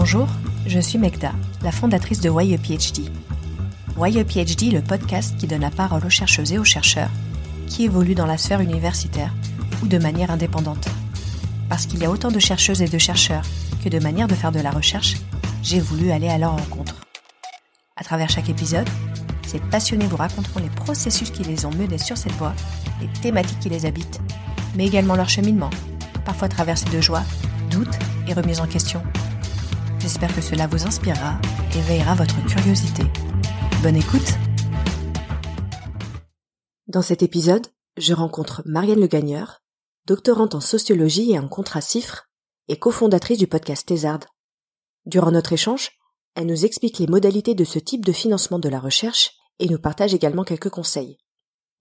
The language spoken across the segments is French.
Bonjour, je suis Megda, la fondatrice de Why a PhD. Why le podcast qui donne la parole aux chercheuses et aux chercheurs qui évoluent dans la sphère universitaire ou de manière indépendante. Parce qu'il y a autant de chercheuses et de chercheurs que de manières de faire de la recherche, j'ai voulu aller à leur rencontre. À travers chaque épisode, ces passionnés vous raconteront les processus qui les ont menés sur cette voie, les thématiques qui les habitent, mais également leur cheminement, parfois traversé de joie, doutes et remises en question. J'espère que cela vous inspirera et veillera votre curiosité. Bonne écoute Dans cet épisode, je rencontre Marianne Le Gagneur, doctorante en sociologie et en contrat cifre et cofondatrice du podcast Thésard. Durant notre échange, elle nous explique les modalités de ce type de financement de la recherche et nous partage également quelques conseils.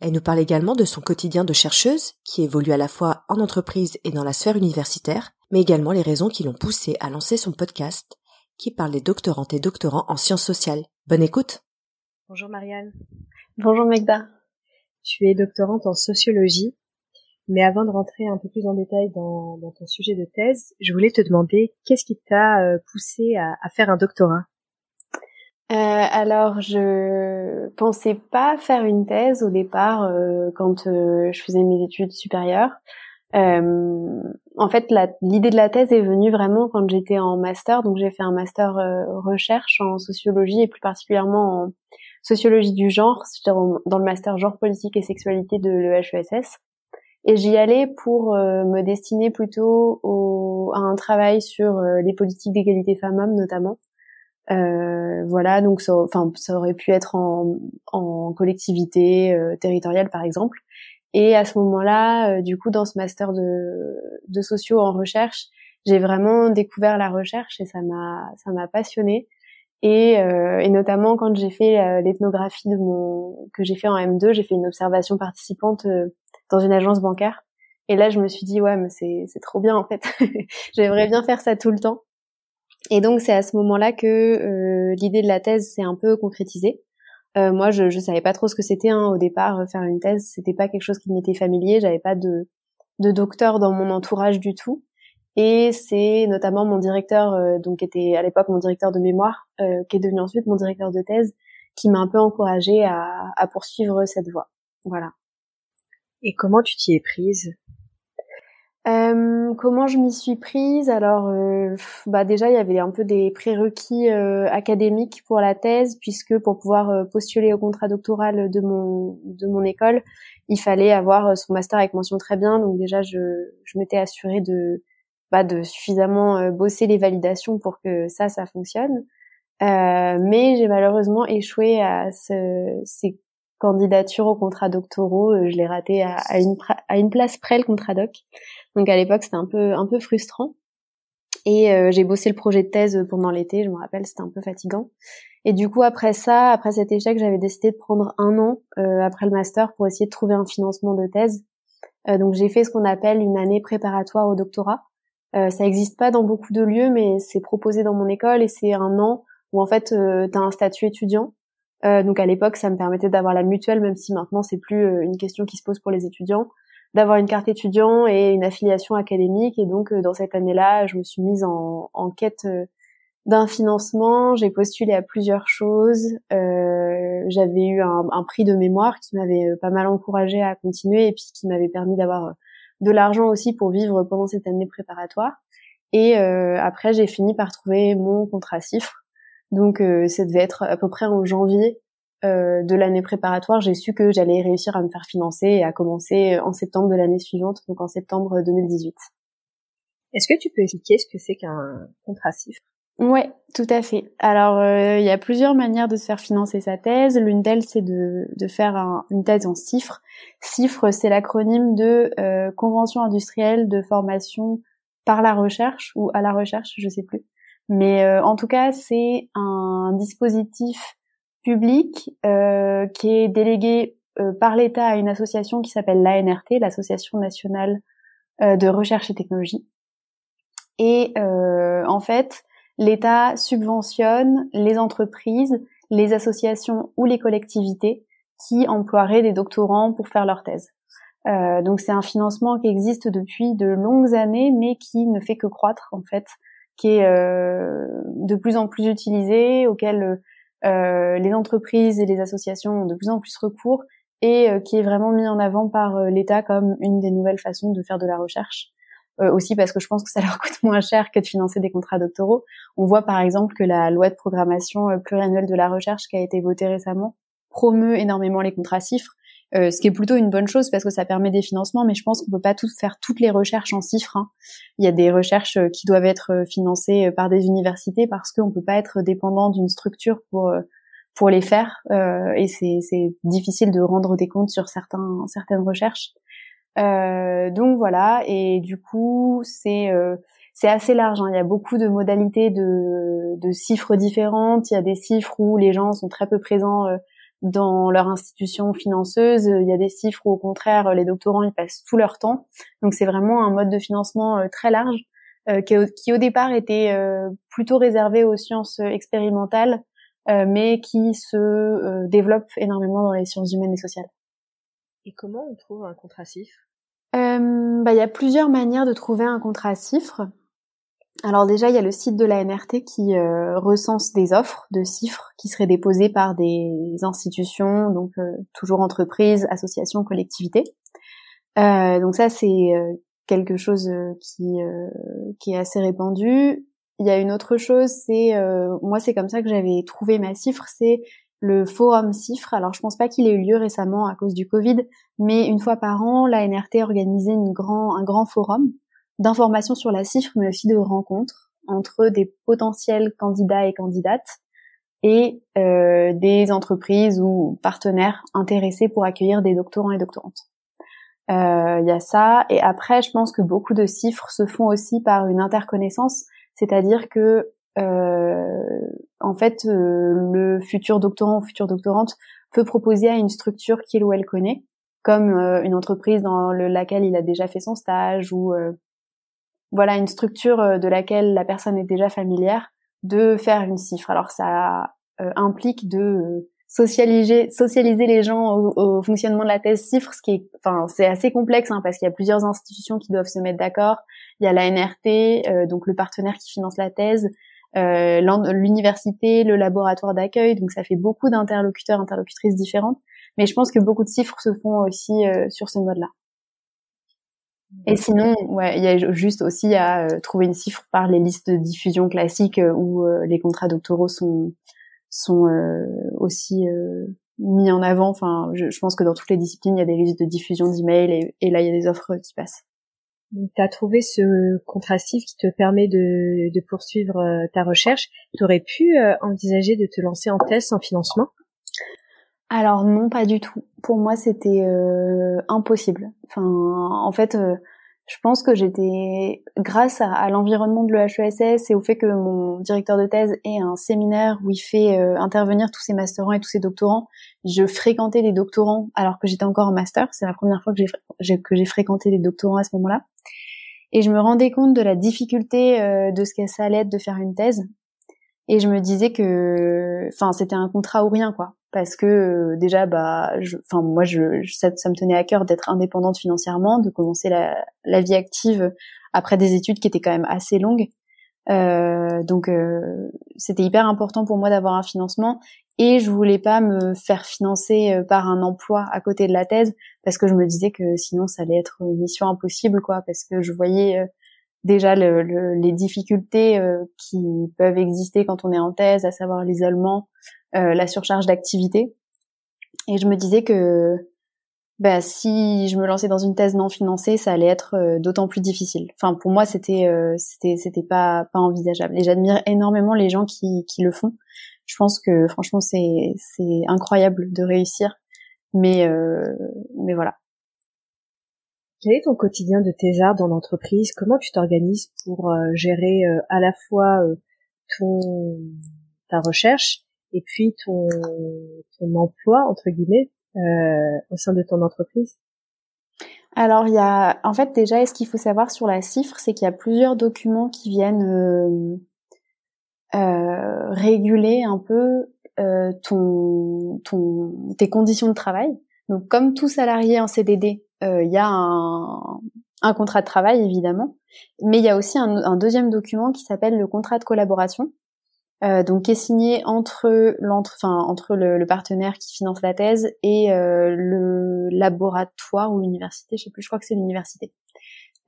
Elle nous parle également de son quotidien de chercheuse, qui évolue à la fois en entreprise et dans la sphère universitaire, mais également les raisons qui l'ont poussée à lancer son podcast, qui parle des doctorantes et doctorants en sciences sociales. Bonne écoute Bonjour Marianne. Bonjour Megda. Tu es doctorante en sociologie, mais avant de rentrer un peu plus en détail dans, ton sujet de thèse, je voulais te demander qu'est-ce qui t'a euh, poussé à, faire un doctorat? Euh, alors, je pensais pas faire une thèse au départ euh, quand je faisais mes études supérieures. Euh, en fait, l'idée de la thèse est venue vraiment quand j'étais en master. Donc, j'ai fait un master euh, recherche en sociologie et plus particulièrement en sociologie du genre, dans le master genre politique et sexualité de l'EHESS. Et j'y allais pour euh, me destiner plutôt au, à un travail sur euh, les politiques d'égalité femmes-hommes notamment. voilà, donc ça, ça aurait pu être en, en collectivité territoriale par exemple. Et à ce moment-là, euh, du coup, dans ce master de, de sociaux en recherche, j'ai vraiment découvert la recherche et ça m'a ça m'a passionné. Et, euh, et, notamment quand j'ai fait euh, l'ethnographie de mon que j'ai fait en M2, j'ai fait une observation participante dans une agence bancaire. Et là, je me suis dit ouais, mais c'est c'est trop bien en fait. J'aimerais bien faire ça tout le temps. Et donc c'est à ce moment-là que l'idée de la thèse s'est un peu concrétisée. Euh, moi, je, je savais pas trop ce que c'était hein, au départ. Euh, faire une thèse, c'était pas quelque chose qui m'était familier. J'avais pas de, docteur dans mon entourage du tout. Et c'est notamment mon directeur, euh, donc qui était à l'époque mon directeur de mémoire, qui est devenu ensuite mon directeur de thèse, qui m'a un peu encouragée à poursuivre cette voie. Voilà. Et comment tu t'y es prise? Euh, comment je m'y suis prise? Alors, euh, bah déjà, il y avait un peu des prérequis euh, académiques pour la thèse, puisque pour pouvoir postuler au contrat doctoral de mon de mon école, il fallait avoir son master avec mention très bien. Donc déjà, je, je m'étais assurée de bah, de suffisamment bosser les validations pour que ça, ça fonctionne. mais j'ai malheureusement échoué à ce, ces candidatures au contrat doctoraux. Je l'ai raté à, à, une, à une place près le contrat doc. Donc à l'époque, c'était un peu un peu frustrant. Et euh, j'ai bossé le projet de thèse pendant l'été, je me rappelle, c'était un peu fatigant. Et du coup, après ça, après cet échec, j'avais décidé de prendre un an euh, après le master pour essayer de trouver un financement de thèse. Euh, donc j'ai fait ce qu'on appelle une année préparatoire au doctorat. ça n'existe pas dans beaucoup de lieux, mais c'est proposé dans mon école et c'est un an où en fait tu as un statut étudiant. Donc à l'époque, ça me permettait d'avoir la mutuelle, même si maintenant c'est plus une question qui se pose pour les étudiants d'avoir une carte étudiant et une affiliation académique. Et donc, euh, dans cette année-là, je me suis mise en, en quête euh, d'un financement. J'ai postulé à plusieurs choses. Euh, J'avais eu un, un, prix de mémoire qui m'avait euh, pas mal encouragée à continuer et puis qui m'avait permis d'avoir de l'argent aussi pour vivre pendant cette année préparatoire. Et euh, après, j'ai fini par trouver mon contrat cifre. Donc, euh, ça devait être à peu près en janvier euh, de l'année préparatoire, j'ai su que j'allais réussir à me faire financer et à commencer en septembre de l'année suivante, donc en septembre 2018. Est-ce que tu peux expliquer ce que c'est qu'un contrat CIFRE Ouais, tout à fait. Alors, euh, il y a plusieurs manières de se faire financer sa thèse. L'une d'elles, c'est de, de faire une thèse en CIFRE. CIFRE, c'est l'acronyme de euh, Convention industrielle de formation par la recherche ou à la recherche, je sais plus. Mais en tout cas, c'est un dispositif public euh, qui est délégué euh, par l'État à une association qui s'appelle l'ANRT, l'Association nationale euh, de recherche et technologie. Et en fait, l'État subventionne les entreprises, les associations ou les collectivités qui emploieraient des doctorants pour faire leur thèse. Euh, donc c'est un financement qui existe depuis de longues années, mais qui ne fait que croître en fait, qui est de plus en plus utilisé, auquel les entreprises et les associations ont de plus en plus recours et qui est vraiment mis en avant par l'État comme une des nouvelles façons de faire de la recherche. Euh, aussi parce que je pense que ça leur coûte moins cher que de financer des contrats doctoraux. On voit par exemple que la loi de programmation euh, pluriannuelle de la recherche qui a été votée récemment promeut énormément les contrats chiffres, euh, ce qui est plutôt une bonne chose parce que ça permet des financements, mais je pense qu'on peut pas tout faire toutes les recherches en chiffres. Hein. Il y a des recherches qui doivent être financées par des universités parce qu'on peut pas être dépendant d'une structure pour pour les faire euh, et c'est difficile de rendre des comptes sur certains certaines recherches. Euh, donc voilà, et du coup c'est euh, c'est assez large. Hein. Il y a beaucoup de modalités de, de chiffres différentes. Il y a des chiffres où les gens sont très peu présents euh, dans leur institution financeuse. Il y a des chiffres où au contraire les doctorants ils passent tout leur temps. Donc c'est vraiment un mode de financement très large qui, qui, au départ était plutôt réservé aux sciences expérimentales, mais qui se développe énormément dans les sciences humaines et sociales. Et comment on trouve un contrat CIF euh, bah, Il y a plusieurs manières de trouver un contrat CIFRE. Alors déjà, il y a le site de la NRT qui euh, recense des offres de CIFRE qui seraient déposées par des institutions, donc euh, toujours entreprises, associations, collectivités. donc ça, c'est quelque chose qui, est assez répandu. Il y a une autre chose, c'est moi, c'est comme ça que j'avais trouvé ma CIFRE, c'est le forum CIFRE. Alors je pense pas qu'il ait eu lieu récemment à cause du Covid, mais une fois par an, la NRT organisait une un grand forum d'information sur la CIFRE, mais aussi de rencontres entre des potentiels candidats et candidates et euh, des entreprises ou partenaires intéressés pour accueillir des doctorants et doctorantes. Euh, il y a ça. Et après, je pense que beaucoup de CIFRE se font aussi par une interconnaissance, c'est-à-dire que euh, en fait, euh, le futur doctorant ou future doctorante peut proposer à une structure qu'il ou elle connaît, comme euh, une entreprise dans laquelle il a déjà fait son stage ou voilà une structure de laquelle la personne est déjà familière, de faire une cifre. Alors ça implique de socialiser, socialiser les gens au, fonctionnement de la thèse cifre, ce qui est, enfin, c'est assez complexe hein, parce qu'il y a plusieurs institutions qui doivent se mettre d'accord. Il y a la NRT, donc le partenaire qui finance la thèse. Euh, l'université, le laboratoire d'accueil, donc ça fait beaucoup d'interlocuteurs, interlocutrices différentes. Mais je pense que beaucoup de chiffres se font aussi euh, sur ce mode-là. Et sinon, ouais, il y a juste aussi à euh, trouver une cifre par les listes de diffusion classiques où les contrats doctoraux sont sont aussi mis en avant. Enfin, je, je, pense que dans toutes les disciplines, il y a des listes de diffusion d'emails et, et là, il y a des offres qui passent. Tu as trouvé ce contrastif qui te permet de, de poursuivre euh, ta recherche. Tu aurais pu euh, envisager de te lancer en thèse sans financement Alors non, pas du tout. Pour moi, c'était euh, impossible. Enfin, en fait, je pense que j'étais, grâce à, l'environnement de l'EHESS et au fait que mon directeur de thèse ait un séminaire où il fait euh, intervenir tous ses masterants et tous ses doctorants, je fréquentais des doctorants alors que j'étais encore en master. C'est la première fois que j'ai que j'ai fréquenté des doctorants à ce moment-là. Et je me rendais compte de la difficulté euh, de ce que ça être de faire une thèse. Et je me disais que, enfin, c'était un contrat ou rien, quoi parce que euh, déjà bah enfin moi je, ça, me tenait à cœur d'être indépendante financièrement de commencer la, la, vie active après des études qui étaient quand même assez longues. Euh, donc euh, c'était hyper important pour moi d'avoir un financement et je voulais pas me faire financer euh, par un emploi à côté de la thèse parce que je me disais que sinon ça allait être une mission impossible quoi parce que je voyais déjà le, les difficultés qui peuvent exister quand on est en thèse à savoir l'isolement euh, la surcharge d'activité. Et je me disais que bah, si je me lançais dans une thèse non financée, ça allait être euh, d'autant plus difficile. Enfin, pour moi, c'était euh, c'était c'était pas pas envisageable. Et j'admire énormément les gens qui qui le font. Je pense que franchement, c'est c'est incroyable de réussir. Mais mais voilà. Quel est ton quotidien de thésard dans l'entreprise? Comment tu t'organises pour gérer à la fois ton ta recherche et puis ton, ton emploi entre guillemets euh, au sein de ton entreprise? Alors il y a en fait déjà ce qu'il faut savoir sur la cifre c'est qu'il y a plusieurs documents qui viennent euh, euh, réguler un peu euh, ton, ton tes conditions de travail. Donc comme tout salarié en CDD euh, il y a un un contrat de travail évidemment, mais il y a aussi un, deuxième document qui s'appelle le contrat de collaboration, euh, donc qui est signé entre l'entre, enfin entre le, partenaire qui finance la thèse et euh, le laboratoire ou l'université, je sais plus, je crois que c'est l'université.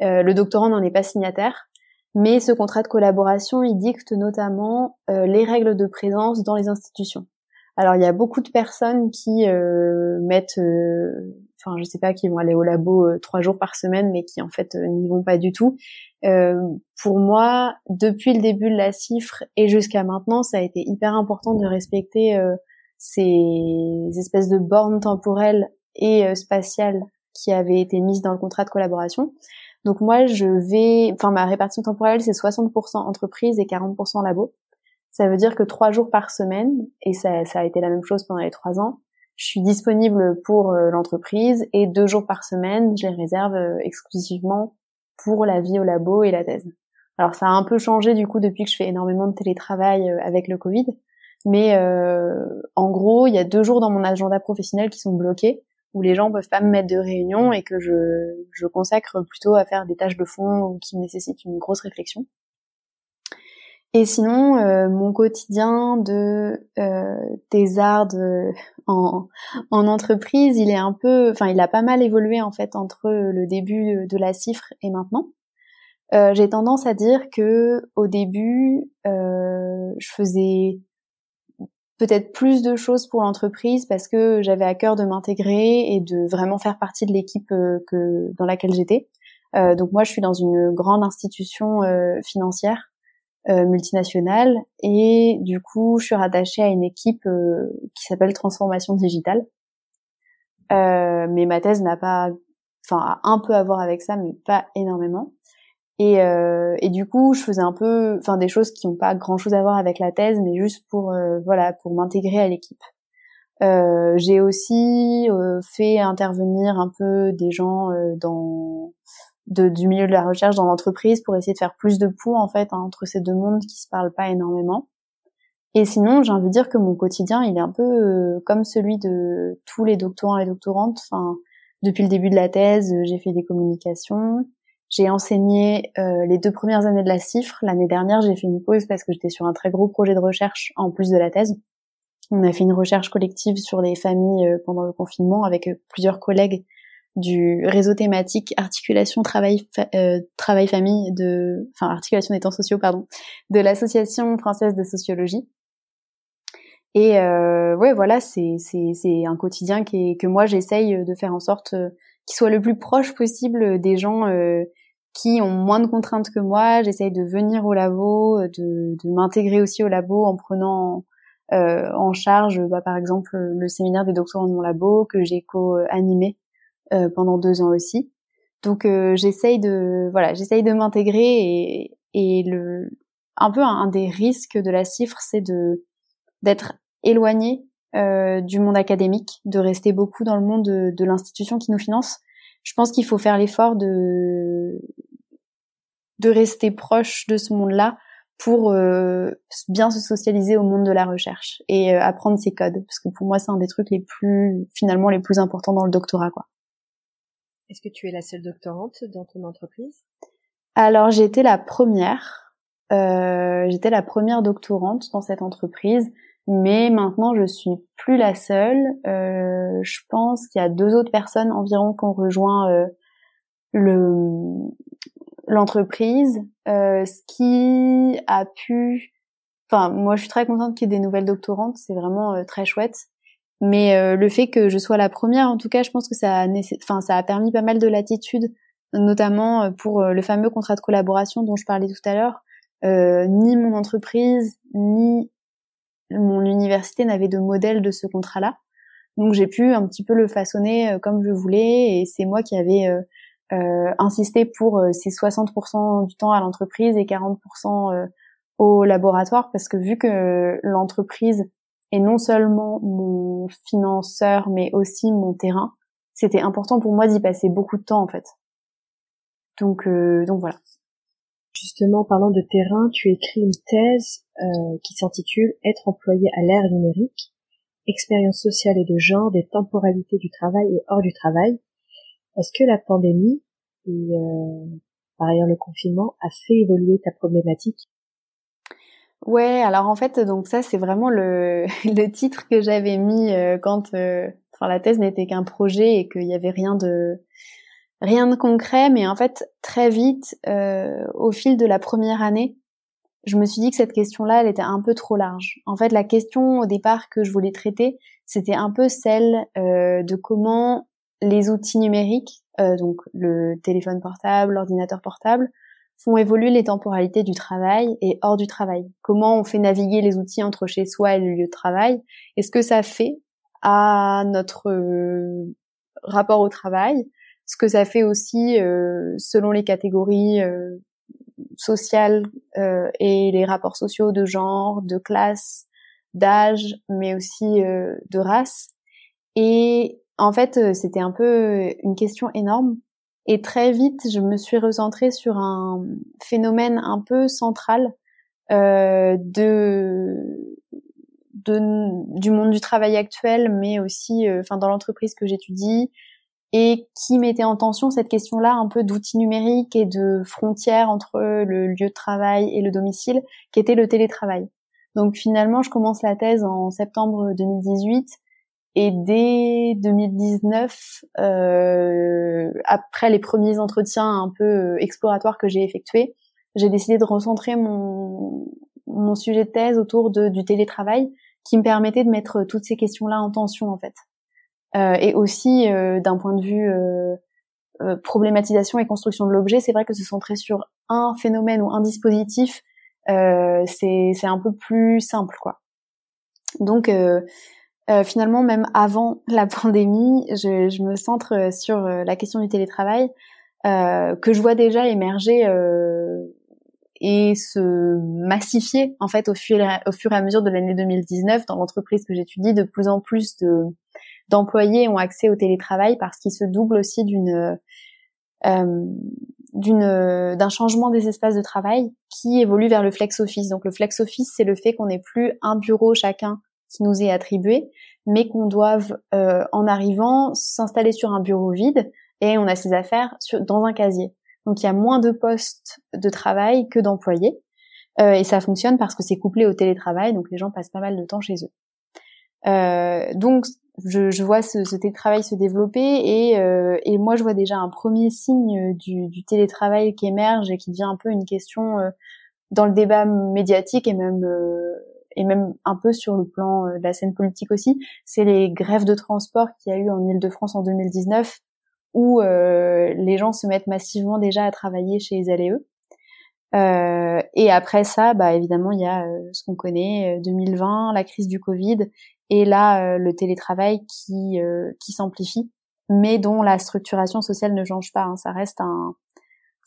Euh, le doctorant n'en est pas signataire, mais ce contrat de collaboration il dicte notamment les règles de présence dans les institutions. Alors il y a beaucoup de personnes qui mettent enfin je sais pas, qui vont aller au labo euh, trois jours par semaine, mais qui en fait euh, n'y vont pas du tout. Euh, pour moi, depuis le début de la cifre et jusqu'à maintenant, ça a été hyper important de respecter ces espèces de bornes temporelles et spatiales qui avaient été mises dans le contrat de collaboration. Donc moi, je vais, enfin ma répartition temporelle, c'est 60% entreprise et 40% labo. Ça veut dire que trois jours par semaine, et ça, ça a été la même chose pendant les trois ans, je suis disponible pour euh, l'entreprise et deux jours par semaine, je les réserve euh, exclusivement pour la vie au labo et la thèse. Alors ça a un peu changé du coup depuis que je fais énormément de télétravail euh, avec le Covid, mais en gros il y a deux jours dans mon agenda professionnel qui sont bloqués où les gens peuvent pas me mettre de réunion et que je, je consacre plutôt à faire des tâches de fond qui nécessitent une grosse réflexion. Et sinon, euh, mon quotidien de euh, des arts en, en entreprise, il est un peu, enfin, il a pas mal évolué en fait entre le début de la cifre et maintenant. Euh, J'ai tendance à dire que au début, euh, je faisais peut-être plus de choses pour l'entreprise parce que j'avais à cœur de m'intégrer et de vraiment faire partie de l'équipe euh, que dans laquelle j'étais. donc moi, je suis dans une grande institution financière euh, multinationale et du coup je suis rattachée à une équipe euh, qui s'appelle transformation digitale. Euh, mais ma thèse n'a pas, enfin un peu à voir avec ça, mais pas énormément. Et, et du coup je faisais un peu, enfin des choses qui n'ont pas grand chose à voir avec la thèse, mais juste pour voilà pour m'intégrer à l'équipe. j'ai aussi fait intervenir un peu des gens dans de, du milieu de la recherche dans l'entreprise pour essayer de faire plus de ponts en fait hein, entre ces deux mondes qui se parlent pas énormément. Et sinon, j'ai envie de dire que mon quotidien, il est un peu euh, comme celui de tous les doctorants et doctorantes. Enfin, depuis le début de la thèse, j'ai fait des communications. J'ai enseigné euh, les deux premières années de la CIFRE. L'année dernière, j'ai fait une pause parce que j'étais sur un très gros projet de recherche en plus de la thèse. On a fait une recherche collective sur les familles euh, pendant le confinement avec plusieurs collègues du réseau thématique articulation travail euh, travail famille de enfin articulation des temps sociaux pardon de l'association française de sociologie. Et euh, ouais voilà c'est c'est c'est un quotidien qui est, que moi j'essaye de faire en sorte euh, qu'il soit le plus proche possible des gens euh, qui ont moins de contraintes que moi. J'essaye de venir au labo de de m'intégrer aussi au labo en prenant en charge bah, par exemple le séminaire des doctorants de mon labo que j'ai co-animé euh, pendant deux ans aussi. Donc euh, j'essaye de voilà, j'essaye de m'intégrer et, et le un peu un, des risques de la cifre, c'est de d'être éloigné euh, du monde académique, de rester beaucoup dans le monde de, de l'institution qui nous finance. Je pense qu'il faut faire l'effort de de rester proche de ce monde-là pour euh, bien se socialiser au monde de la recherche et euh, apprendre ses codes parce que pour moi c'est un des trucs les plus finalement les plus importants dans le doctorat quoi. Est-ce que tu es la seule doctorante dans ton entreprise? Alors j'étais la première. Euh, j'étais la première doctorante dans cette entreprise, mais maintenant je suis plus la seule. Euh, je pense qu'il y a deux autres personnes environ qui ont rejoint euh, le l'entreprise, ce qui a pu. Enfin, moi je suis très contente qu'il y ait des nouvelles doctorantes, c'est vraiment très chouette. Mais euh, le fait que je sois la première, en tout cas, je pense que ça a, enfin, ça a permis pas mal de latitude, notamment euh, pour euh, le fameux contrat de collaboration dont je parlais tout à l'heure. ni mon entreprise, ni mon université n'avaient de modèle de ce contrat-là. Donc j'ai pu un petit peu le façonner comme je voulais et c'est moi qui avais euh, insisté pour ces 60% du temps à l'entreprise et 40% au laboratoire parce que vu que l'entreprise et non seulement mon financeur, mais aussi mon terrain. C'était important pour moi d'y passer beaucoup de temps en fait. Donc, euh, donc voilà. Justement, parlant de terrain, tu écris une thèse euh, qui s'intitule Être employé à l'ère numérique, expérience sociale et de genre des temporalités du travail et hors du travail. Est-ce que la pandémie et par ailleurs le confinement a fait évoluer ta problématique? Ouais, alors en fait, donc ça c'est vraiment le, le titre que j'avais mis quand, enfin la thèse n'était qu'un projet et qu'il y avait rien de rien de concret, mais en fait très vite, au fil de la première année, je me suis dit que cette question-là, elle était un peu trop large. En fait, la question au départ que je voulais traiter, c'était un peu celle euh, de comment les outils numériques, euh, donc le téléphone portable, l'ordinateur portable, font évoluer les temporalités du travail et hors du travail. Comment on fait naviguer les outils entre chez soi et le lieu de travail? Et ce que ça fait à notre euh, rapport au travail, ce que ça fait aussi selon les catégories sociales euh, et les rapports sociaux de genre, de classe, d'âge, mais aussi euh, de race? Et en fait, euh, c'était un peu une question énorme. Et très vite, je me suis recentrée sur un phénomène un peu central euh, de, de, du monde du travail actuel, mais aussi, enfin, dans l'entreprise que j'étudie, et qui mettait en tension cette question-là un peu d'outils numériques et de frontières entre le lieu de travail et le domicile, qui était le télétravail. Donc finalement, je commence la thèse en septembre 2018 et dès 2019, euh, après les premiers entretiens un peu exploratoires que j'ai effectués, j'ai décidé de recentrer mon, mon sujet de thèse autour de, du télétravail, qui me permettait de mettre toutes ces questions-là en tension en fait. Euh, et aussi euh, d'un point de vue euh, problématisation et construction de l'objet, c'est vrai que se centrer sur un phénomène ou un dispositif, c'est un peu plus simple quoi. Donc finalement, même avant la pandémie, je, je me centre sur la question du télétravail que je vois déjà émerger et se massifier en fait au fur, et à mesure de l'année 2019 dans l'entreprise que j'étudie, de plus en plus de d'employés ont accès au télétravail parce qu'il se double aussi d'une euh, d'une d'un changement des espaces de travail qui évolue vers le flex office. Donc le flex office, c'est le fait qu'on n'ait plus un bureau chacun qui nous est attribué, mais qu'on doive euh, en arrivant s'installer sur un bureau vide et on a ses affaires dans un casier. Donc il y a moins de postes de travail que d'employés. Euh, et ça fonctionne parce que c'est couplé au télétravail, donc les gens passent pas mal de temps chez eux. Euh, donc je, je, vois ce, ce, télétravail se développer et, euh, et, moi je vois déjà un premier signe du, du, télétravail qui émerge et qui devient un peu une question euh, dans le débat médiatique et même euh, et même un peu sur le plan de la scène politique aussi, c'est les grèves de transport qu'il y a eu en Ile-de-France en 2019 où les gens se mettent massivement déjà à travailler chez les ALE. Euh, et après ça, bah évidemment, il y a ce qu'on connaît, 2020, la crise du Covid, et là euh, le télétravail qui euh, qui s'amplifie, mais dont la structuration sociale ne change pas. Hein. Ça reste un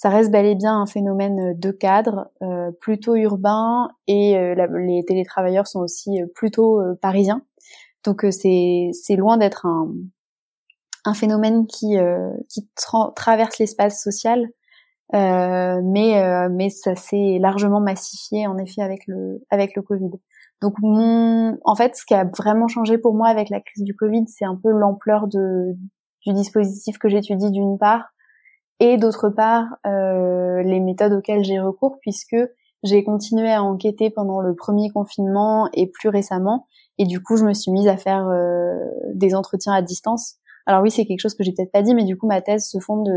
ça reste bel et bien un phénomène de cadre euh, plutôt urbain et les télétravailleurs sont aussi plutôt parisiens. Donc c'est c'est loin d'être un un phénomène qui qui traverse l'espace social, mais mais ça s'est largement massifié en effet avec le avec le Covid. Donc en fait, ce qui a vraiment changé pour moi avec la crise du Covid, c'est un peu l'ampleur du dispositif que j'étudie d'une part, et d'autre part euh, les méthodes auxquelles j'ai recours, puisque j'ai continué à enquêter pendant le premier confinement et plus récemment, et du coup je me suis mise à faire euh, des entretiens à distance. Alors oui, c'est quelque chose que j'ai peut-être pas dit, mais du coup ma thèse se fonde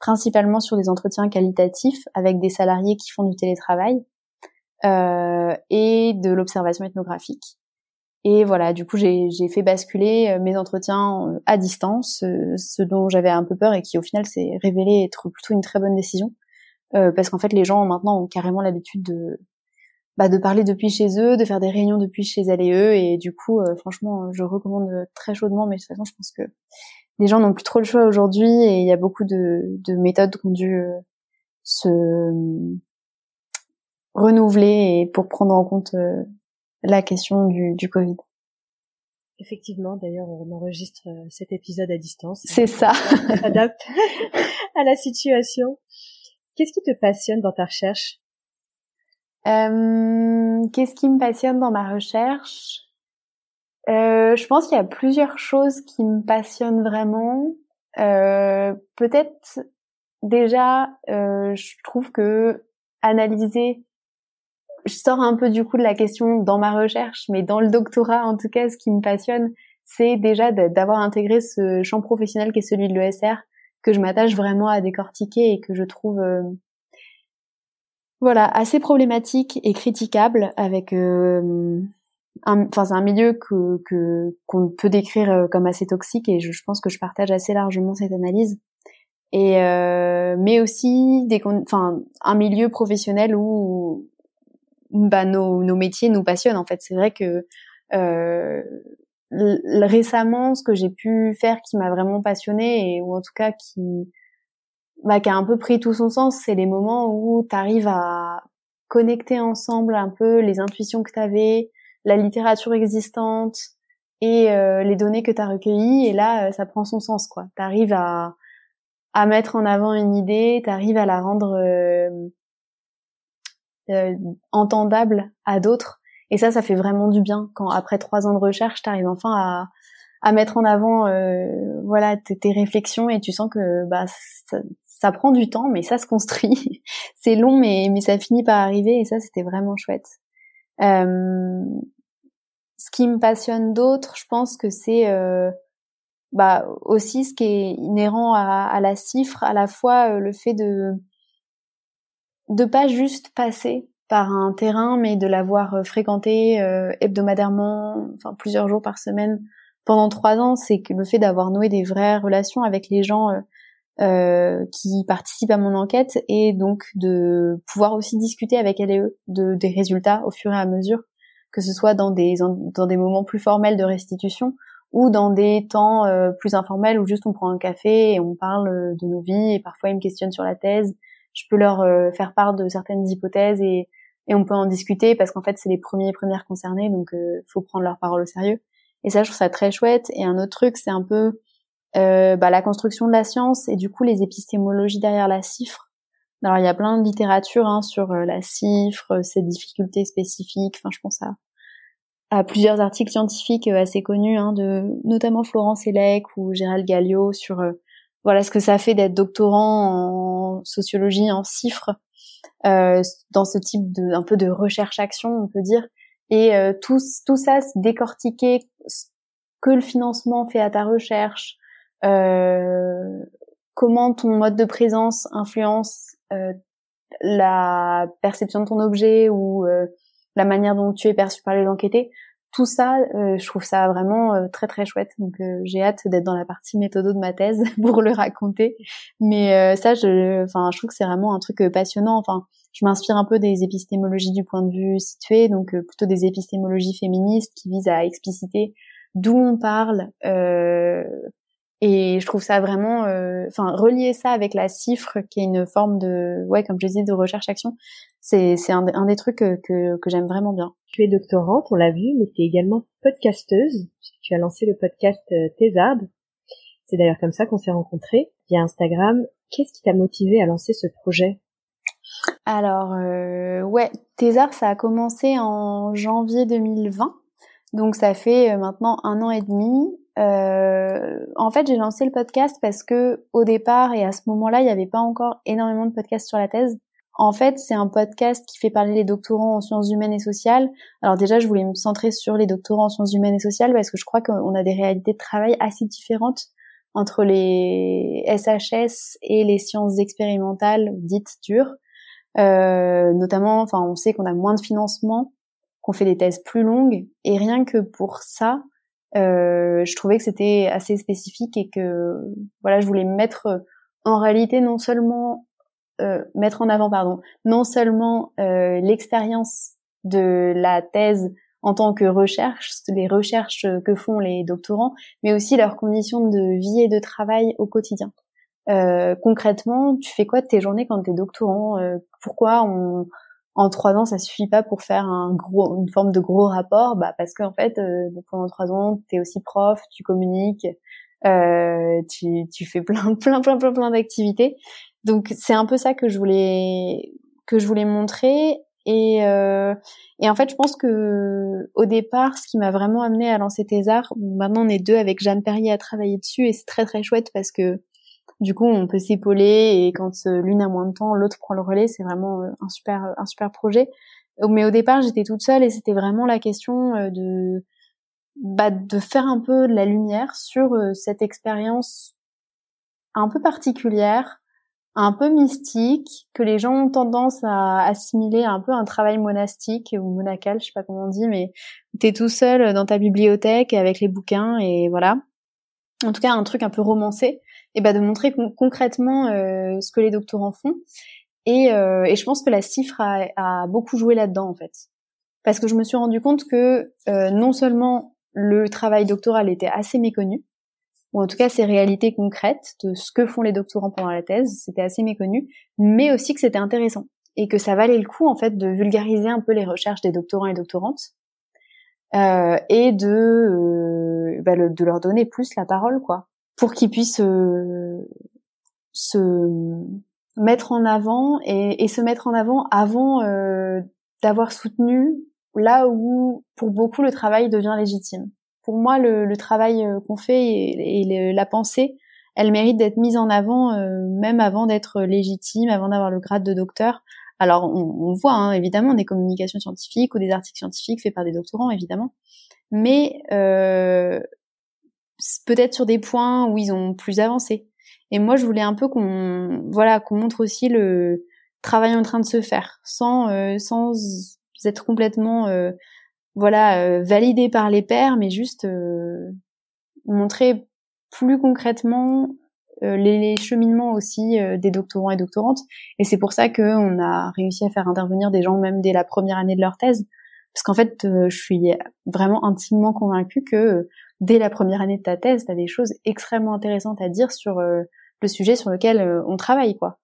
principalement sur des entretiens qualitatifs avec des salariés qui font du télétravail euh, et de l'observation ethnographique. Et voilà, du coup, j'ai fait basculer euh, mes entretiens euh, à distance, ce dont j'avais un peu peur et qui au final s'est révélé être plutôt une très bonne décision, euh, parce qu'en fait, les gens maintenant ont carrément l'habitude de bah, de parler depuis chez eux, de faire des réunions depuis chez elles et eux, et du coup, franchement, je recommande très chaudement. Mais de toute façon, je pense que les gens n'ont plus trop le choix aujourd'hui, et il y a beaucoup de, de méthodes qui ont dû se renouveler et pour prendre en compte euh, la question du, du Covid. Effectivement, d'ailleurs, on enregistre euh, cet épisode à distance. C'est ça. On s'adapte à la situation. Qu'est-ce qui te passionne dans ta recherche? Euh, Qu'est-ce qui me passionne dans ma recherche? Euh, Je pense qu'il y a plusieurs choses qui me passionnent vraiment. Euh, Peut-être déjà, euh, je trouve que analyser, je sors un peu du coup de la question dans ma recherche, mais dans le doctorat, en tout cas, ce qui me passionne, c'est déjà d'avoir intégré ce champ professionnel qui est celui de l'ESR, que je m'attache vraiment à décortiquer et que je trouve euh, voilà assez problématique et critiquable avec euh, enfin c'est un milieu que qu'on peut décrire euh, comme assez toxique et je, pense que je partage assez largement cette analyse. Et mais aussi des enfin un milieu professionnel où bah nos nos métiers nous passionnent en fait c'est vrai que euh, récemment ce que j'ai pu faire qui m'a vraiment passionné et ou en tout cas qui bah, qui a un peu pris tout son sens c'est les moments où tu arrives à connecter ensemble un peu les intuitions que tu la littérature existante et euh, les données que tu as recueillies et là euh, ça prend son sens quoi. Tu arrives à à mettre en avant une idée, tu arrives à la rendre euh, entendable à d'autres. Et ça ça fait vraiment du bien quand après trois ans de recherche tu arrives enfin à à mettre en avant voilà tes, réflexions et tu sens que bah ça, ça prend du temps mais ça se construit. C'est long mais mais ça finit par arriver et ça c'était vraiment chouette. Euh, ce qui me passionne d'autre, je pense que c'est euh, bah aussi ce qui est inhérent à, à la cifre, à la fois euh, le fait de de pas juste passer par un terrain, mais de l'avoir euh, fréquenté hebdomadairement, enfin plusieurs jours par semaine pendant trois ans, c'est que le fait d'avoir noué des vraies relations avec les gens euh, qui participent à mon enquête et donc de pouvoir aussi discuter avec elle et eux de, des résultats au fur et à mesure, que ce soit dans des, dans des moments plus formels de restitution ou dans des temps euh, plus informels où juste on prend un café et on parle de nos vies et parfois ils me questionnent sur la thèse. Je peux leur euh, faire part de certaines hypothèses et, et on peut en discuter parce qu'en fait c'est les premiers premières concernés donc il faut prendre leur parole au sérieux. Et ça je trouve ça très chouette. Et un autre truc c'est un peu euh, bah, la construction de la science et du coup les épistémologies derrière la cifre. Alors il y a plein de littérature hein, sur euh, la cifre, euh, ses difficultés spécifiques. Enfin, je pense à, à plusieurs articles scientifiques assez connus, hein, de notamment Florence Elec ou Gérald Galliot sur voilà ce que ça fait d'être doctorant en sociologie, en cifre, euh, dans ce type de un peu de recherche-action, on peut dire. Et tout, tout ça, décortiquer que le financement fait à ta recherche, euh, comment ton mode de présence influence euh, la perception de ton objet ou euh, la manière dont tu es perçu par les enquêtés. Tout ça, je trouve ça vraiment très très chouette. Donc j'ai hâte d'être dans la partie méthodo de ma thèse pour le raconter. Mais ça, je, enfin, je trouve que c'est vraiment un truc passionnant. Enfin, je m'inspire un peu des épistémologies du point de vue situé, donc plutôt des épistémologies féministes qui visent à expliciter d'où on parle, euh, et je trouve ça vraiment, euh, enfin, relier ça avec la cifre, qui est une forme de, ouais, comme je disais, de recherche-action, c'est c'est un, un, des trucs que, que, que j'aime vraiment bien. Tu es doctorante, on l'a vu, mais tu es également podcasteuse. Tu as lancé le podcast euh, Thésard. C'est d'ailleurs comme ça qu'on s'est rencontrés via Instagram. Qu'est-ce qui t'a motivé à lancer ce projet? Alors, euh, ouais, Thésard, ça a commencé en janvier 2020. Donc ça fait euh, maintenant un an et demi euh, en fait, j'ai lancé le podcast parce que au départ et à ce moment-là, il n'y avait pas encore énormément de podcasts sur la thèse. En fait, c'est un podcast qui fait parler les doctorants en sciences humaines et sociales. Alors déjà, je voulais me centrer sur les doctorants en sciences humaines et sociales parce que je crois qu'on a des réalités de travail assez différentes entre les SHS et les sciences expérimentales dites dures. Euh, notamment, enfin, on sait qu'on a moins de financement, qu'on fait des thèses plus longues, et rien que pour ça, euh, je trouvais que c'était assez spécifique et que voilà, je voulais mettre en réalité non seulement euh, mettre en avant pardon, non seulement euh, l'expérience de la thèse en tant que recherche, les recherches que font les doctorants, mais aussi leurs conditions de vie et de travail au quotidien. Euh, concrètement, tu fais quoi de tes journées quand tu es doctorant? Euh, Pourquoi on, en trois ans, ça suffit pas pour faire un gros, une forme de gros rapport, bah parce qu'en fait, euh, pendant trois ans, tu es aussi prof, tu communiques, euh, tu, tu fais plein, plein, plein, plein, plein d'activités. Donc c'est un peu ça que je voulais que je voulais montrer. Et, euh, et en fait, je pense que au départ, ce qui m'a vraiment amené à lancer Thésard, maintenant on est deux avec Jeanne Perrier à travailler dessus, et c'est très très chouette parce que Du coup, on peut s'épauler et quand l'une a moins de temps, l'autre prend le relais. C'est vraiment un super un super projet. Mais au départ, j'étais toute seule et c'était vraiment la question de bah, de faire un peu de la lumière sur cette expérience un peu particulière un peu mystique, que les gens ont tendance à assimiler un peu un travail monastique ou monacal, je sais pas comment on dit, mais t'es tout seul dans ta bibliothèque avec les bouquins et voilà. En tout cas, un truc un peu romancé, et bah de montrer concrètement euh, ce que les doctorants font. Et, euh, et, je pense que la cifre a, a beaucoup joué là-dedans en fait, parce que je me suis rendu compte que euh, non seulement le travail doctoral était assez méconnu, ou en tout cas ces réalités concrètes de ce que font les doctorants pendant la thèse, c'était assez méconnu, mais aussi que c'était intéressant. Et que ça valait le coup en fait de vulgariser un peu les recherches des doctorants et doctorantes euh, et de euh, bah, de leur donner plus la parole quoi, pour qu'ils puissent euh, se mettre en avant et, et, se mettre en avant avant euh, d'avoir soutenu là où pour beaucoup le travail devient légitime pour moi, le, le travail euh, qu'on fait et, la pensée, elle mérite d'être mise en avant euh, même avant d'être légitime, avant d'avoir le grade de docteur. Alors, on, on voit hein, évidemment des communications scientifiques ou des articles scientifiques faits par des doctorants, évidemment, mais euh, peut-être sur des points où ils ont plus avancé. Et moi, je voulais un peu qu'on voilà qu'on montre aussi le travail en train de se faire, sans euh, sans être complètement voilà euh, validé par les pairs, mais juste euh, montrer plus concrètement euh, les, cheminements aussi des doctorants et doctorantes. Et c'est pour ça qu'on a réussi à faire intervenir des gens même dès la première année de leur thèse, parce qu'en fait, je suis vraiment intimement convaincue que dès la première année de ta thèse, tu as des choses extrêmement intéressantes à dire sur le sujet sur lequel on travaille, quoi.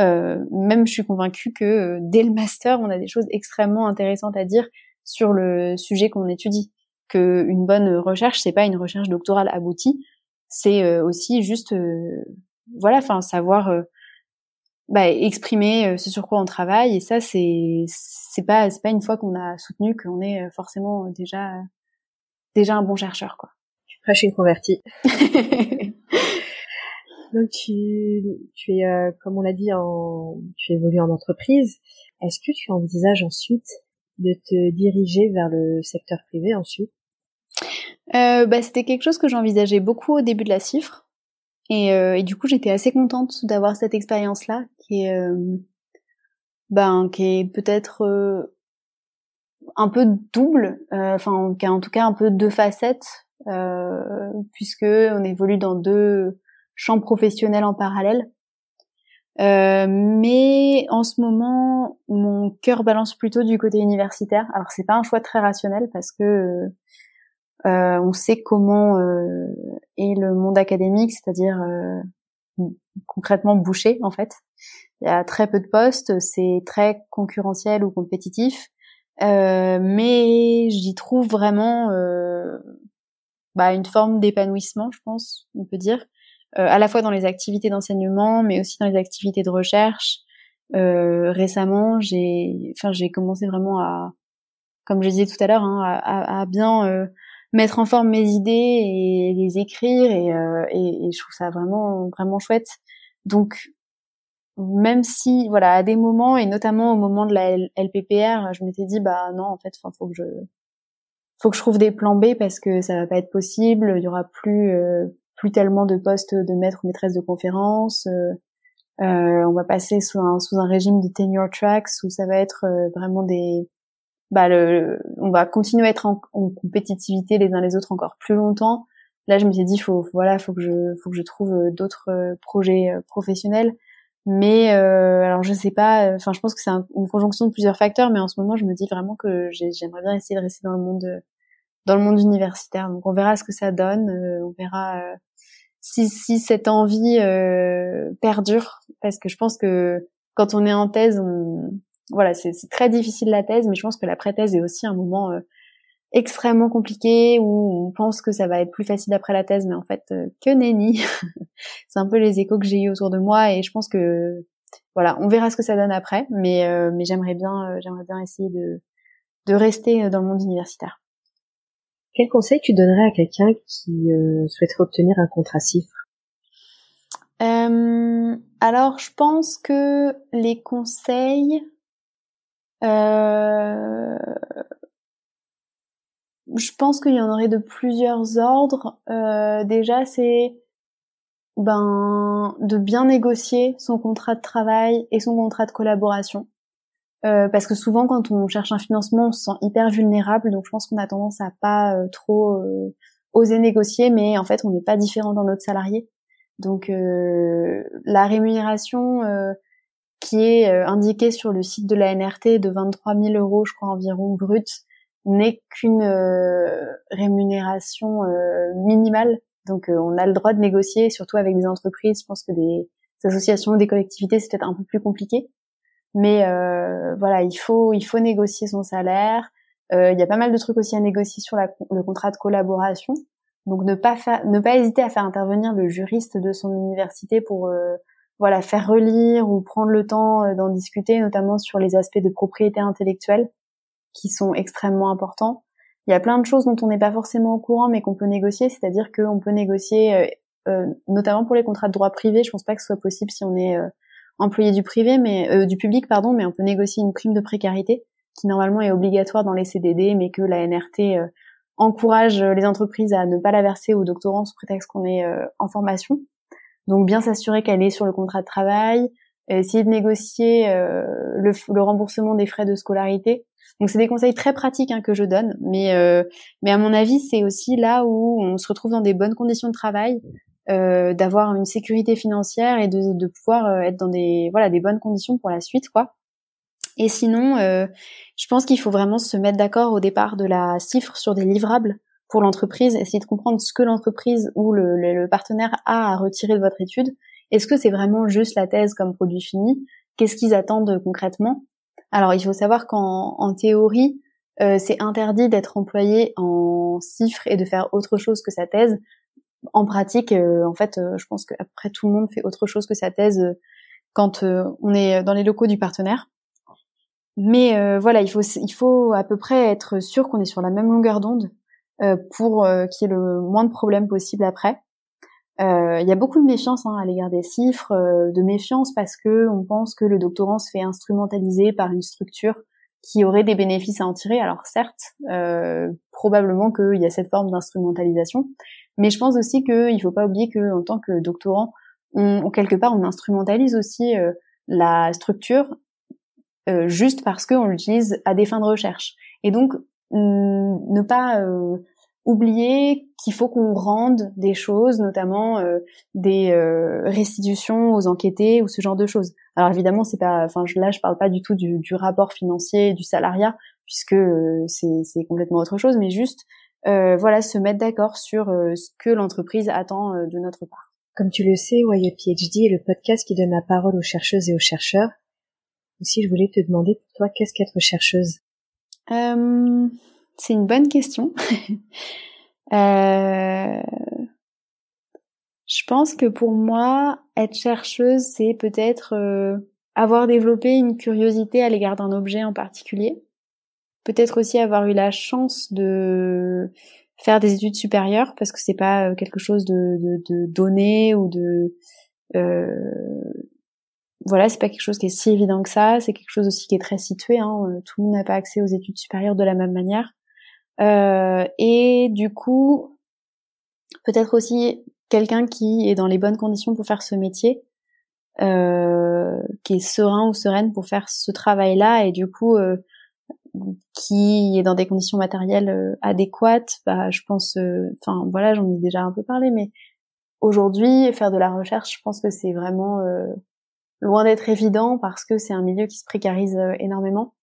Euh, même je suis convaincue que dès le master, on a des choses extrêmement intéressantes à dire sur le sujet qu'on étudie. Que une bonne recherche, c'est pas une recherche doctorale aboutie, c'est euh, aussi juste, euh, voilà, enfin savoir euh, bah, exprimer ce sur quoi on travaille. Et ça, c'est c'est pas c'est pas une fois qu'on a soutenu qu'on est forcément déjà déjà un bon chercheur, quoi. Tu prêches une convertie. Donc tu, tu es, comme on l'a dit, en, tu évolues en entreprise. Est-ce que tu envisages ensuite de te diriger vers le secteur privé ensuite? Euh, bah, C'était quelque chose que j'envisageais beaucoup au début de la cifre. Et, euh, et du coup, j'étais assez contente d'avoir cette expérience-là, qui est, euh, ben, qui est peut-être euh, un peu double, euh, enfin, qui a en tout cas un peu deux facettes, puisque on évolue dans deux champs professionnels en parallèle. Euh, mais en ce moment, mon cœur balance plutôt du côté universitaire. Alors c'est pas un choix très rationnel parce que euh, on sait comment euh, est le monde académique, c'est-à-dire euh, concrètement bouché en fait. Il y a très peu de postes, c'est très concurrentiel ou compétitif, euh, mais j'y trouve vraiment bah, une forme d'épanouissement, je pense, on peut dire. Euh, à la fois dans les activités d'enseignement, mais aussi dans les activités de recherche. Euh, récemment, j'ai, enfin, j'ai commencé vraiment à, comme je disais tout à l'heure, hein, à, à, bien euh, mettre en forme mes idées et les écrire, et, et, et, je trouve ça vraiment, vraiment chouette. Donc, même si, voilà, à des moments et notamment au moment de la LPPR, je m'étais dit, bah non, en fait, enfin, faut que je, faut que je trouve des plans B parce que ça va pas être possible. Il y aura plus, plus tellement de postes de maître ou maîtresse de conférence. Euh, euh, on va passer sous un, sous un régime de tenure tracks où ça va être euh, vraiment des bah le, on va continuer à être en, compétitivité les uns les autres encore plus longtemps. Là, je me suis dit faut voilà, faut que je faut que je trouve d'autres projets professionnels. Mais alors je sais pas, enfin je pense que c'est une conjonction de plusieurs facteurs, mais en ce moment je me dis vraiment que j'aimerais bien essayer de rester dans le monde dans le monde universitaire. Donc on verra ce que ça donne, on verra si, si cette envie euh, perdure, parce que je pense que quand on est en thèse, on, voilà, c'est très difficile la thèse, mais je pense que la pré-thèse est aussi un moment euh, extrêmement compliqué où on pense que ça va être plus facile après la thèse, mais en fait, euh, que nenni. c'est un peu les échos que j'ai eu autour de moi et je pense que voilà, on verra ce que ça donne après, mais mais j'aimerais bien j'aimerais bien essayer de de rester dans le monde universitaire. Quel conseil tu donnerais à quelqu'un qui euh, souhaiterait obtenir un contrat CIFRE euh, Euh, alors, je pense que les conseils, euh, je pense qu'il y en aurait de plusieurs ordres. Euh, déjà, c'est ben de bien négocier son contrat de travail et son contrat de collaboration. Euh, parce que souvent, quand on cherche un financement, on se sent hyper vulnérable. Donc, je pense qu'on a tendance à pas euh, trop euh, oser négocier, mais en fait, on n'est pas différent dans notre salarié. Donc, la rémunération qui est indiquée sur le site de la NRT de 23 000 euros, je crois environ brut, n'est qu'une rémunération minimale. Donc, on a le droit de négocier, surtout avec des entreprises. Je pense que des associations, des collectivités, c'est peut-être un peu plus compliqué. Mais euh, voilà, il faut il faut négocier son salaire. Euh, il y a pas mal de trucs aussi à négocier sur la, le contrat de collaboration. Donc ne pas ne pas hésiter à faire intervenir le juriste de son université pour euh, voilà faire relire ou prendre le temps euh, d'en discuter, notamment sur les aspects de propriété intellectuelle qui sont extrêmement importants. Il y a plein de choses dont on n'est pas forcément au courant, mais qu'on peut négocier. C'est-à-dire qu'on peut négocier, euh, notamment pour les contrats de droit privé. Je pense pas que ce soit possible si on est employé du privé, mais euh, du public, pardon, mais on peut négocier une prime de précarité qui normalement est obligatoire dans les CDD, mais que la NRT euh, encourage les entreprises à ne pas la verser aux doctorants sous prétexte qu'on est euh, en formation. Donc bien s'assurer qu'elle est sur le contrat de travail, essayer de négocier le, le, remboursement des frais de scolarité. Donc c'est des conseils très pratiques hein, que je donne, mais mais à mon avis c'est aussi là où on se retrouve dans des bonnes conditions de travail, euh, d'avoir une sécurité financière et de, de pouvoir euh, être dans des voilà des bonnes conditions pour la suite quoi. Et sinon, euh, je pense qu'il faut vraiment se mettre d'accord au départ de la cifre sur des livrables pour l'entreprise, essayer de comprendre ce que l'entreprise ou le, le, partenaire a à retirer de votre étude. Est-ce que c'est vraiment juste la thèse comme produit fini? Qu'est-ce qu'ils attendent concrètement? Alors, il faut savoir qu'en en théorie, euh, c'est interdit d'être employé en cifre et de faire autre chose que sa thèse en pratique, euh, en fait, euh, je pense qu'après tout le monde fait autre chose que sa thèse euh, quand on est dans les locaux du partenaire. Mais voilà, il faut il faut à peu près être sûr qu'on est sur la même longueur d'onde pour qu'il y ait le moins de problèmes possible après. Il y a beaucoup de méfiance hein, à l'égard des chiffres, de méfiance parce que on pense que le doctorant se fait instrumentaliser par une structure qui aurait des bénéfices à en tirer. Alors certes, probablement qu'il y a cette forme d'instrumentalisation, mais je pense aussi qu'il ne faut pas oublier qu'en tant que doctorant, on, quelque part, on instrumentalise aussi euh, la structure euh, juste parce qu'on l'utilise à des fins de recherche. Et donc, ne pas euh, oublier qu'il faut qu'on rende des choses, notamment des restitutions aux enquêtés ou ce genre de choses. Alors évidemment, c'est pas, enfin là, je parle pas du tout du, du rapport financier, du salariat, puisque c'est complètement autre chose, mais juste euh, voilà, se mettre d'accord sur euh, ce que l'entreprise attend euh, de notre part. Comme tu le sais, Why PhD est le podcast qui donne la parole aux chercheuses et aux chercheurs. Aussi, je voulais te demander toi, qu'est-ce qu'être chercheuse? C'est une bonne question. Je pense que pour moi, être chercheuse, c'est peut-être avoir développé une curiosité à l'égard d'un objet en particulier peut-être aussi avoir eu la chance de faire des études supérieures parce que c'est pas euh, quelque chose de, de, donné ou de euh, voilà c'est pas quelque chose qui est si évident que ça c'est quelque chose aussi qui est très situé hein. Euh, tout le monde n'a pas accès aux études supérieures de la même manière euh, et du coup peut-être aussi quelqu'un qui est dans les bonnes conditions pour faire ce métier euh, qui est serein ou sereine pour faire ce travail là et du coup euh, qui est dans des conditions matérielles euh, adéquates, bah, je pense, euh, enfin voilà, j'en ai déjà un peu parlé, mais aujourd'hui, faire de la recherche, je pense que c'est vraiment euh, loin d'être évident parce que c'est un milieu qui se précarise énormément.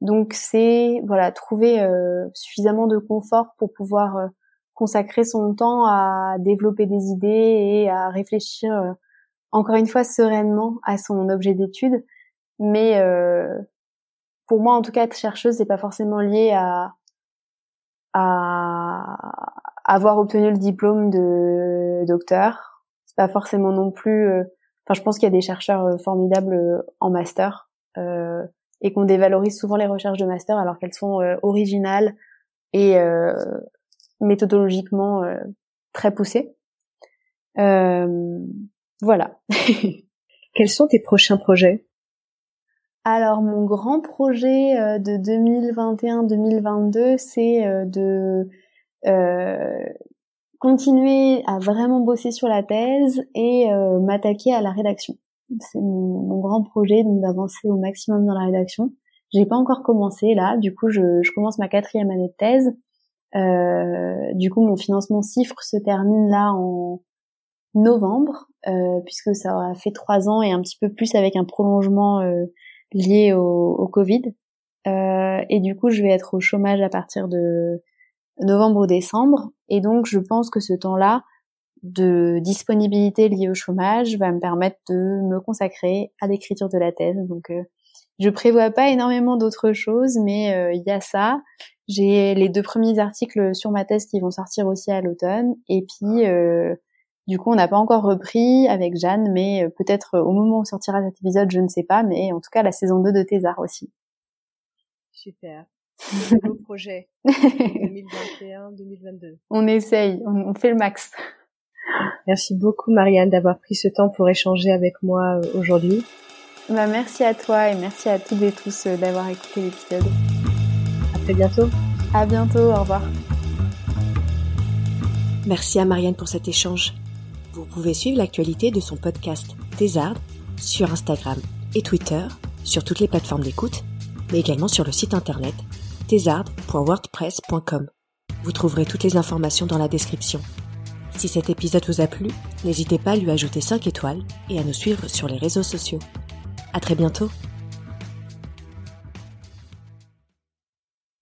Donc c'est voilà, trouver suffisamment de confort pour pouvoir consacrer son temps à développer des idées et à réfléchir encore une fois sereinement à son objet d'étude, mais pour moi, en tout cas, être chercheuse, c'est pas forcément lié à, avoir obtenu le diplôme de docteur. C'est pas forcément non plus. Euh, enfin, je pense qu'il y a des chercheurs euh, formidables euh, en master euh, et qu'on dévalorise souvent les recherches de master alors qu'elles sont originales et méthodologiquement très poussées. voilà. Quels sont tes prochains projets? Alors mon grand projet euh, de 2021-2022, c'est euh, de euh, continuer à vraiment bosser sur la thèse et m'attaquer à la rédaction. C'est mon, grand projet, donc d'avancer au maximum dans la rédaction. J'ai pas encore commencé là, du coup je, je commence ma quatrième année de thèse. du coup mon financement CIFRE se termine là en novembre, puisque ça aura fait trois ans et un petit peu plus avec un prolongement lié au, au Covid. Euh, et du coup, je vais être au chômage à partir de novembre ou décembre. Et donc, je pense que ce temps-là de disponibilité lié au chômage va me permettre de me consacrer à l'écriture de la thèse. Donc, euh, je prévois pas énormément d'autres choses, mais euh, il y a ça. J'ai les deux premiers articles sur ma thèse qui vont sortir aussi à l'automne. Et puis, euh, du coup, on n'a pas encore repris avec Jeanne, mais euh, peut-être euh, au moment où sortira cet épisode, je ne sais pas, mais en tout cas la saison 2 de Thésard aussi. Super. Beau projet 2021-2022. On essaye, on, fait le max. Merci beaucoup Marianne d'avoir pris ce temps pour échanger avec moi euh, aujourd'hui. Bah, merci à toi et merci à toutes et tous d'avoir écouté l'épisode. À très bientôt. À bientôt, au revoir. Merci à Marianne pour cet échange. Vous pouvez suivre l'actualité de son podcast Thésard sur Instagram et Twitter, sur toutes les plateformes d'écoute, mais également sur le site internet thésard.wordpress.com. Vous trouverez toutes les informations dans la description. Si cet épisode vous a plu, n'hésitez pas à lui ajouter 5 étoiles et à nous suivre sur les réseaux sociaux. À très bientôt!